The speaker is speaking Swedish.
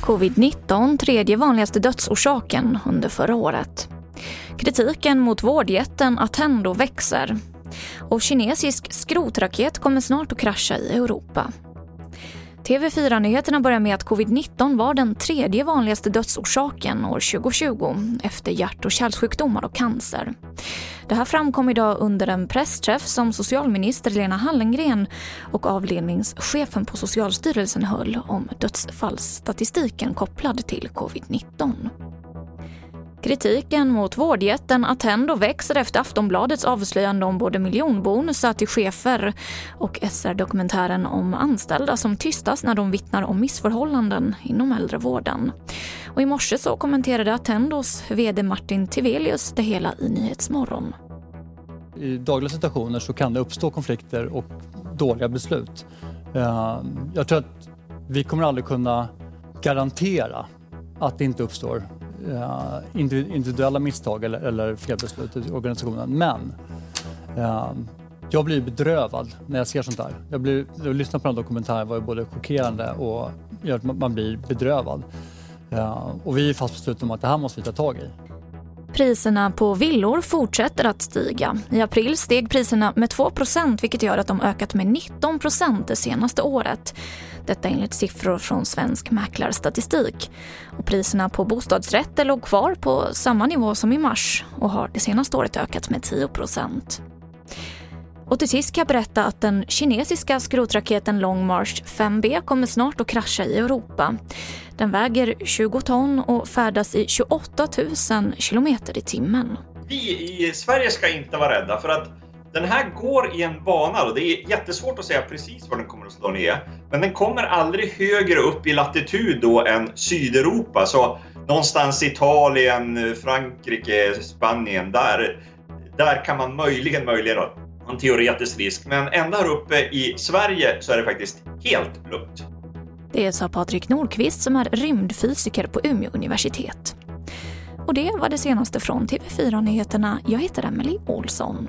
Covid-19 tredje vanligaste dödsorsaken under förra året. Kritiken mot vårdjätten Attendo växer. Och kinesisk skrotraket kommer snart att krascha i Europa. TV4-nyheterna börjar med att covid-19 var den tredje vanligaste dödsorsaken år 2020 efter hjärt och kärlsjukdomar och cancer. Det här framkom idag under en pressträff som socialminister Lena Hallengren och avledningschefen på Socialstyrelsen höll om dödsfallsstatistiken kopplad till covid-19. Kritiken mot vårdjätten Attendo växer efter Aftonbladets avslöjande om både miljonbonusar till chefer och SR-dokumentären om anställda som tystas när de vittnar om missförhållanden inom äldrevården. Och I morse så kommenterade Attendos VD Martin Tivelius det hela i Nyhetsmorgon. I dagliga situationer så kan det uppstå konflikter och dåliga beslut. Eh, jag tror att vi kommer aldrig kunna garantera att det inte uppstår Eh, individuella misstag eller, eller felbeslut i organisationen. Men eh, jag blir bedrövad när jag ser sånt där. Jag blir, att lyssna på den dokumentären var ju både chockerande och gör att man blir bedrövad. Eh, och vi är fast beslutna om att det här måste vi ta tag i. Priserna på villor fortsätter att stiga. I april steg priserna med 2% vilket gör att de ökat med 19% det senaste året. Detta enligt siffror från Svensk Mäklarstatistik. Och priserna på bostadsrätter låg kvar på samma nivå som i mars och har det senaste året ökat med 10 och till sist kan jag berätta att den kinesiska skrotraketen Long March 5B kommer snart att krascha i Europa. Den väger 20 ton och färdas i 28 000 kilometer i timmen. Vi i Sverige ska inte vara rädda för att den här går i en bana och det är jättesvårt att säga precis var den kommer att slå ner. Men den kommer aldrig högre upp i latitud då än Sydeuropa. Så någonstans Italien, Frankrike, Spanien, där, där kan man möjligen, möjligen en teoretisk risk. Men ända här uppe i Sverige så är det faktiskt helt lugnt. Det sa Patrik Nordqvist som är rymdfysiker på Umeå universitet. Och det var det senaste från TV4 Nyheterna. Jag heter Emily Olsson.